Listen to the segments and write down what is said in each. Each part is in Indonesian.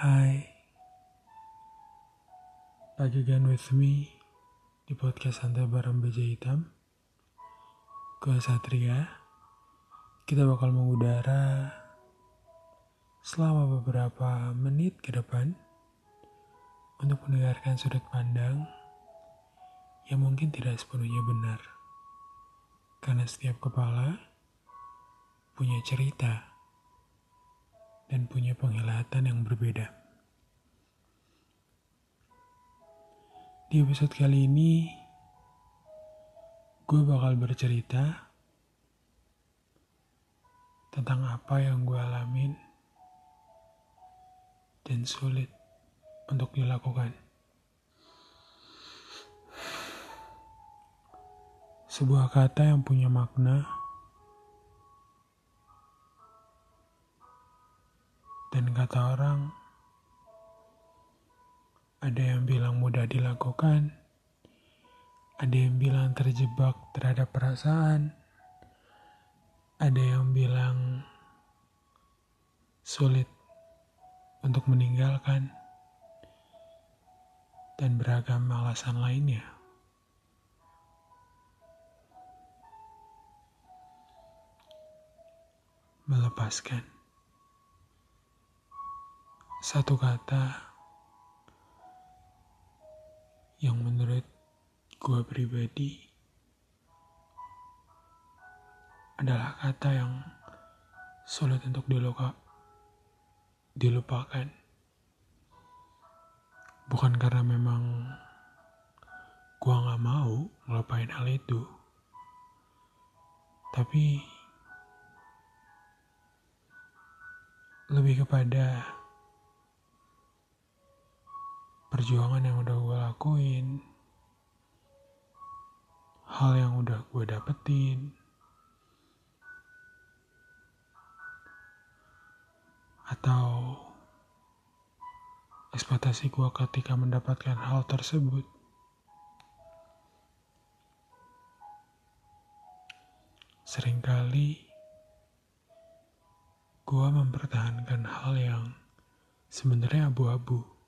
Hai, back again with me di podcast santai bareng Beja Hitam. Gue Satria, kita bakal mengudara selama beberapa menit ke depan untuk mendengarkan sudut pandang yang mungkin tidak sepenuhnya benar. Karena setiap kepala punya cerita dan punya penghilatan yang Di episode kali ini, gue bakal bercerita tentang apa yang gue alamin dan sulit untuk dilakukan. Sebuah kata yang punya makna Dan kata orang, ada yang bilang mudah dilakukan, ada yang bilang terjebak terhadap perasaan, ada yang bilang sulit untuk meninggalkan, dan beragam alasan lainnya. Melepaskan. Satu kata yang menurut gue pribadi adalah kata yang sulit untuk diluka, dilupakan. Bukan karena memang gue gak mau ngelupain hal itu, tapi lebih kepada perjuangan yang udah gue lakuin, hal yang udah gue dapetin, atau ekspektasi gue ketika mendapatkan hal tersebut. Seringkali gue mempertahankan hal yang sebenarnya abu-abu.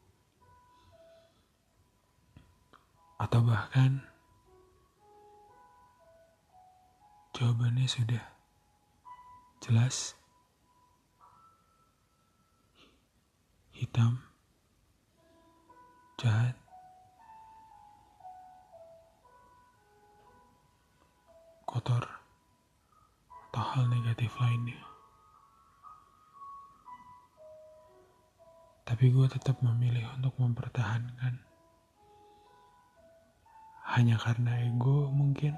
Atau bahkan jawabannya sudah jelas hitam jahat kotor atau hal negatif lainnya. Tapi gue tetap memilih untuk mempertahankan hanya karena ego mungkin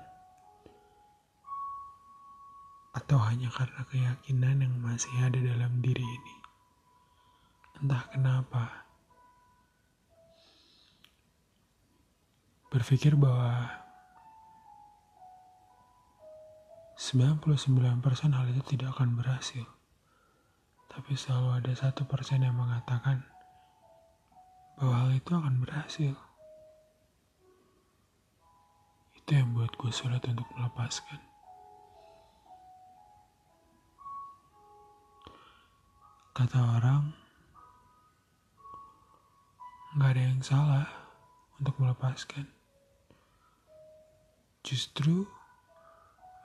atau hanya karena keyakinan yang masih ada dalam diri ini. Entah kenapa. Berpikir bahwa 99% hal itu tidak akan berhasil. Tapi selalu ada satu persen yang mengatakan bahwa hal itu akan berhasil. Gue sulit untuk melepaskan. Kata orang, gak ada yang salah untuk melepaskan. Justru,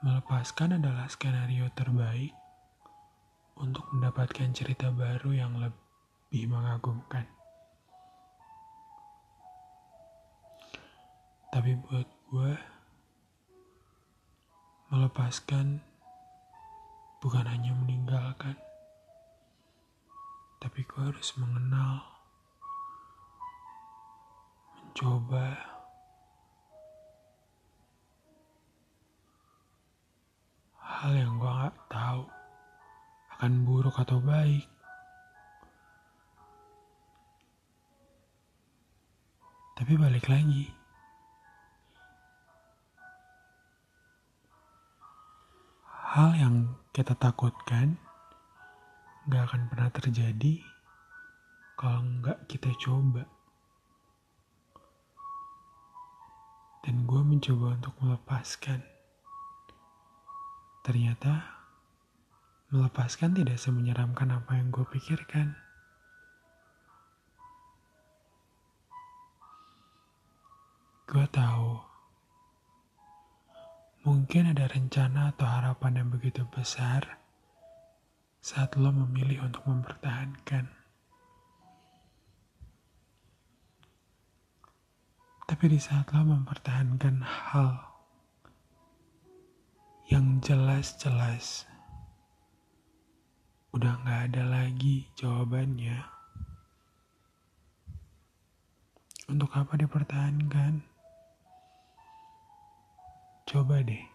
melepaskan adalah skenario terbaik untuk mendapatkan cerita baru yang lebih mengagumkan. Tapi buat gue, melepaskan bukan hanya meninggalkan, tapi gue harus mengenal, mencoba, hal yang gue gak tahu akan buruk atau baik. Tapi balik lagi, hal yang kita takutkan gak akan pernah terjadi kalau nggak kita coba. Dan gue mencoba untuk melepaskan. Ternyata melepaskan tidak semenyeramkan apa yang gue pikirkan. Gue tahu mungkin ada rencana atau harapan yang begitu besar saat lo memilih untuk mempertahankan. Tapi di saat lo mempertahankan hal yang jelas-jelas udah gak ada lagi jawabannya, untuk apa dipertahankan? Coba deh,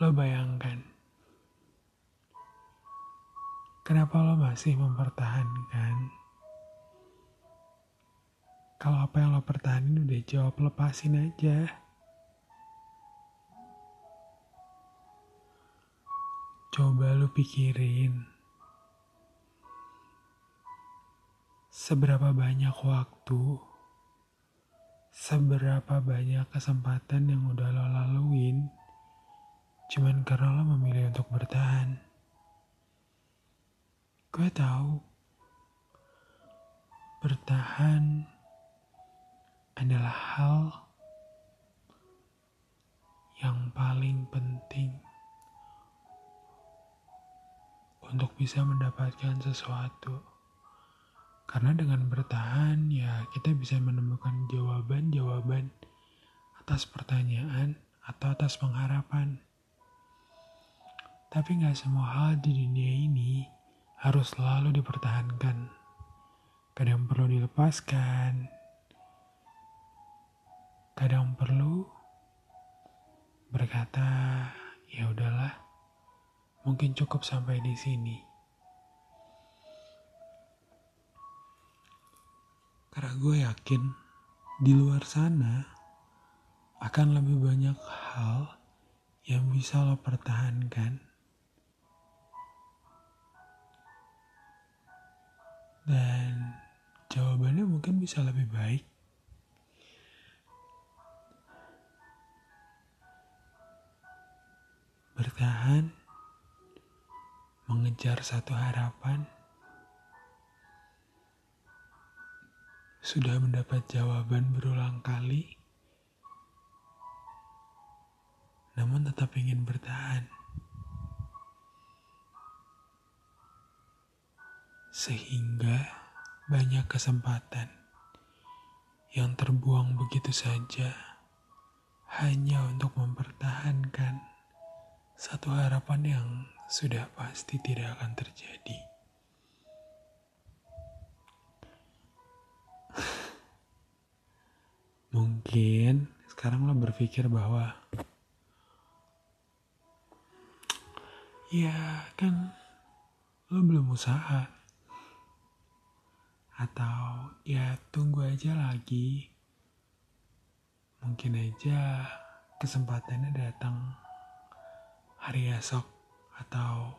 lo bayangkan, kenapa lo masih mempertahankan? Kalau apa yang lo pertahanin udah jawab, lepasin aja. Coba lo pikirin, seberapa banyak waktu seberapa banyak kesempatan yang udah lo laluin cuman karena lo memilih untuk bertahan. Gue tahu bertahan adalah hal yang paling penting untuk bisa mendapatkan sesuatu. Karena dengan bertahan ya kita bisa menemukan jawaban-jawaban atas pertanyaan atau atas pengharapan. Tapi nggak semua hal di dunia ini harus selalu dipertahankan. Kadang perlu dilepaskan, kadang perlu berkata, ya udahlah, mungkin cukup sampai di sini. Karena gue yakin di luar sana akan lebih banyak hal yang bisa lo pertahankan. Dan jawabannya mungkin bisa lebih baik. Bertahan, mengejar satu harapan, sudah mendapat jawaban berulang kali, namun tetap ingin bertahan. Sehingga banyak kesempatan yang terbuang begitu saja hanya untuk mempertahankan satu harapan yang sudah pasti tidak akan terjadi. Mungkin sekarang lo berpikir bahwa ya kan lo belum usaha. Atau ya tunggu aja lagi. Mungkin aja kesempatannya datang hari esok atau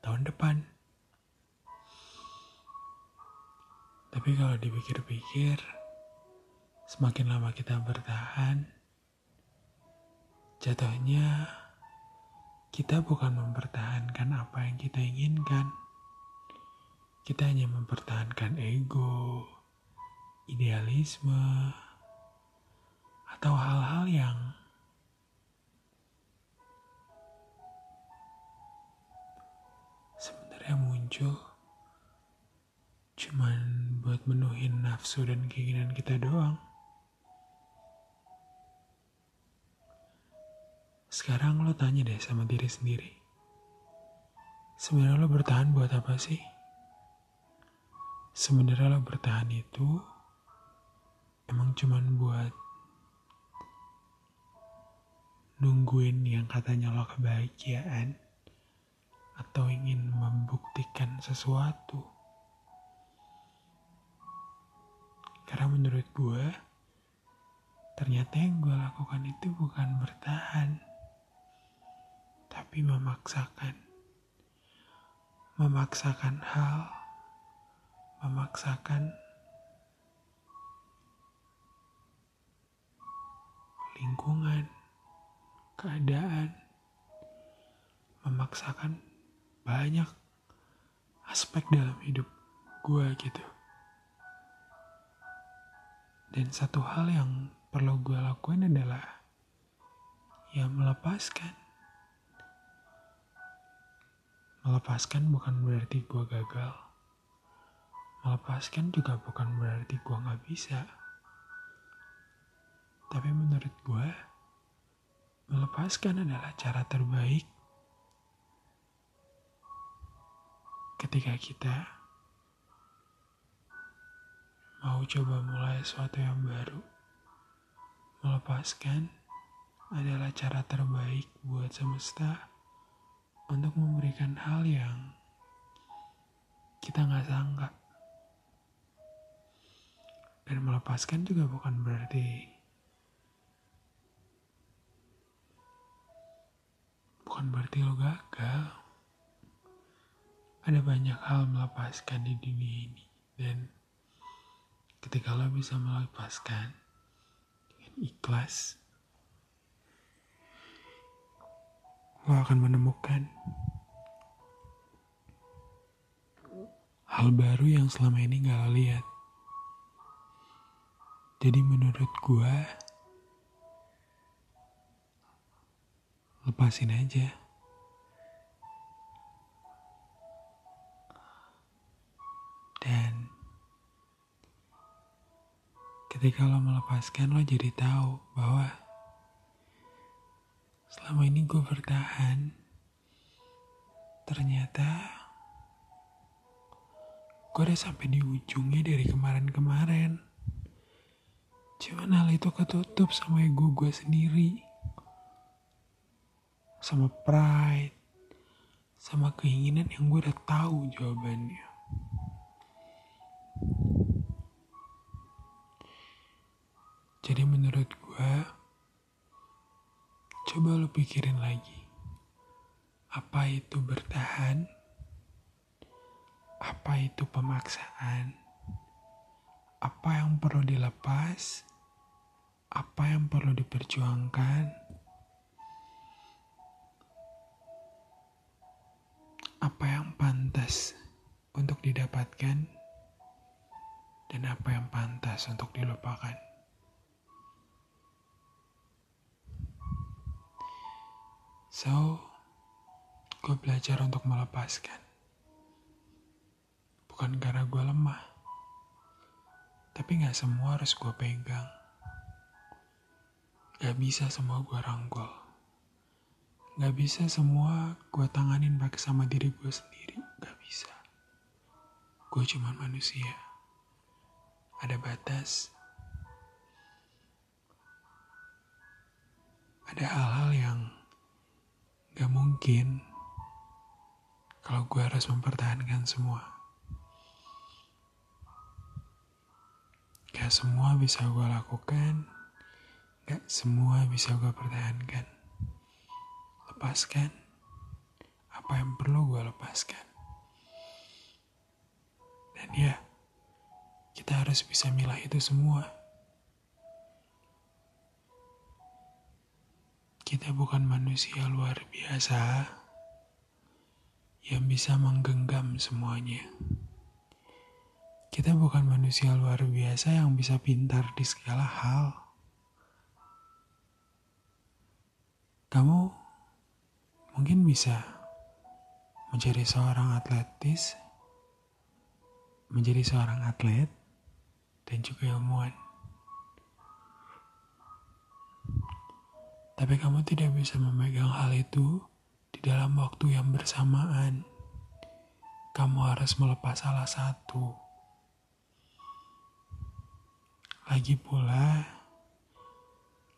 tahun depan. Tapi kalau dipikir-pikir Semakin lama kita bertahan, jatuhnya kita bukan mempertahankan apa yang kita inginkan. Kita hanya mempertahankan ego, idealisme, atau hal-hal yang sebenarnya muncul cuman buat menuhin nafsu dan keinginan kita doang. Sekarang lo tanya deh sama diri sendiri. Sebenarnya lo bertahan buat apa sih? Sebenarnya lo bertahan itu emang cuman buat nungguin yang katanya lo kebahagiaan atau ingin membuktikan sesuatu. Karena menurut gue, ternyata yang gue lakukan itu bukan bertahan, tapi memaksakan. Memaksakan hal, memaksakan lingkungan, keadaan, memaksakan banyak aspek dalam hidup gue gitu. Dan satu hal yang perlu gue lakuin adalah ya melepaskan. Melepaskan bukan berarti gue gagal. Melepaskan juga bukan berarti gue gak bisa. Tapi menurut gue, melepaskan adalah cara terbaik ketika kita mau coba mulai sesuatu yang baru. Melepaskan adalah cara terbaik buat semesta untuk memberikan hal yang kita nggak sangka. Dan melepaskan juga bukan berarti bukan berarti lo gagal. Ada banyak hal melepaskan di dunia ini dan ketika lo bisa melepaskan dengan ikhlas lo akan menemukan hal baru yang selama ini gak lo lihat. Jadi menurut gue, lepasin aja. Dan ketika lo melepaskan, lo jadi tahu bahwa selama ini gue bertahan, ternyata gue udah sampai di ujungnya dari kemarin-kemarin. Cuman hal itu ketutup sama ego gue sendiri. Sama pride. Sama keinginan yang gue udah tahu jawabannya. Jadi menurut gue, coba lo pikirin lagi. Apa itu bertahan? Apa itu pemaksaan? Apa yang perlu dilepas? Apa yang perlu diperjuangkan? Apa yang pantas untuk didapatkan? Dan apa yang pantas untuk dilupakan? So, gue belajar untuk melepaskan. Bukan karena gue lemah, tapi gak semua harus gue pegang. Gak bisa semua gue rangkul. Gak bisa semua gue tanganin pakai sama diri gue sendiri. Gak bisa. Gue cuma manusia. Ada batas. Ada hal-hal yang gak mungkin kalau gue harus mempertahankan semua. Gak semua bisa gue lakukan, gak semua bisa gue pertahankan. Lepaskan apa yang perlu gue lepaskan. Dan ya, kita harus bisa milah itu semua. Kita bukan manusia luar biasa yang bisa menggenggam semuanya. Kita bukan manusia luar biasa yang bisa pintar di segala hal. Kamu mungkin bisa menjadi seorang atletis, menjadi seorang atlet, dan juga ilmuwan. Tapi kamu tidak bisa memegang hal itu di dalam waktu yang bersamaan. Kamu harus melepas salah satu. Lagi pula,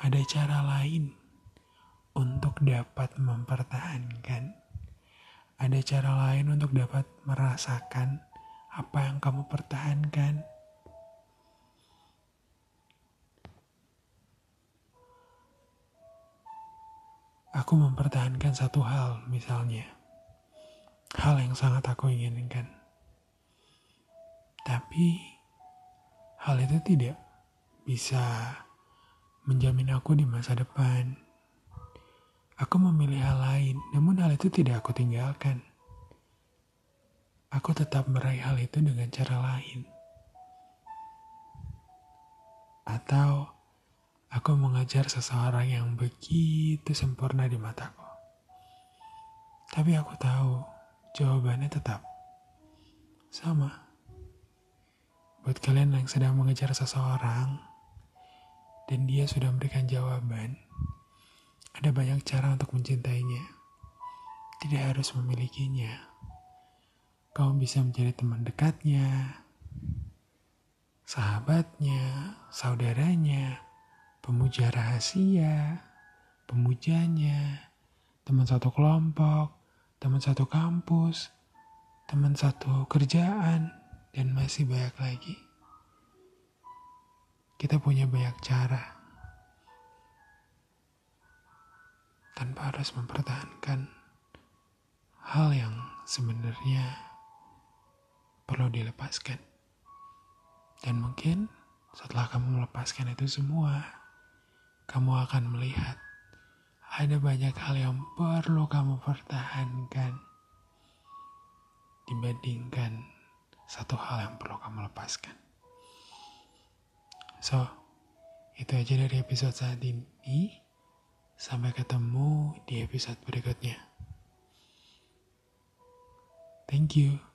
ada cara lain untuk dapat mempertahankan. Ada cara lain untuk dapat merasakan apa yang kamu pertahankan. Aku mempertahankan satu hal, misalnya. Hal yang sangat aku inginkan. Tapi, hal itu tidak bisa menjamin aku di masa depan. Aku memilih hal lain, namun hal itu tidak aku tinggalkan. Aku tetap meraih hal itu dengan cara lain. Atau Aku mengejar seseorang yang begitu sempurna di mataku. Tapi aku tahu jawabannya tetap sama. Buat kalian yang sedang mengejar seseorang dan dia sudah memberikan jawaban, ada banyak cara untuk mencintainya. Tidak harus memilikinya. Kau bisa menjadi teman dekatnya, sahabatnya, saudaranya, pemuja rahasia, pemujanya, teman satu kelompok, teman satu kampus, teman satu kerjaan, dan masih banyak lagi. Kita punya banyak cara tanpa harus mempertahankan hal yang sebenarnya perlu dilepaskan. Dan mungkin setelah kamu melepaskan itu semua, kamu akan melihat ada banyak hal yang perlu kamu pertahankan dibandingkan satu hal yang perlu kamu lepaskan. So, itu aja dari episode saat ini. Sampai ketemu di episode berikutnya. Thank you.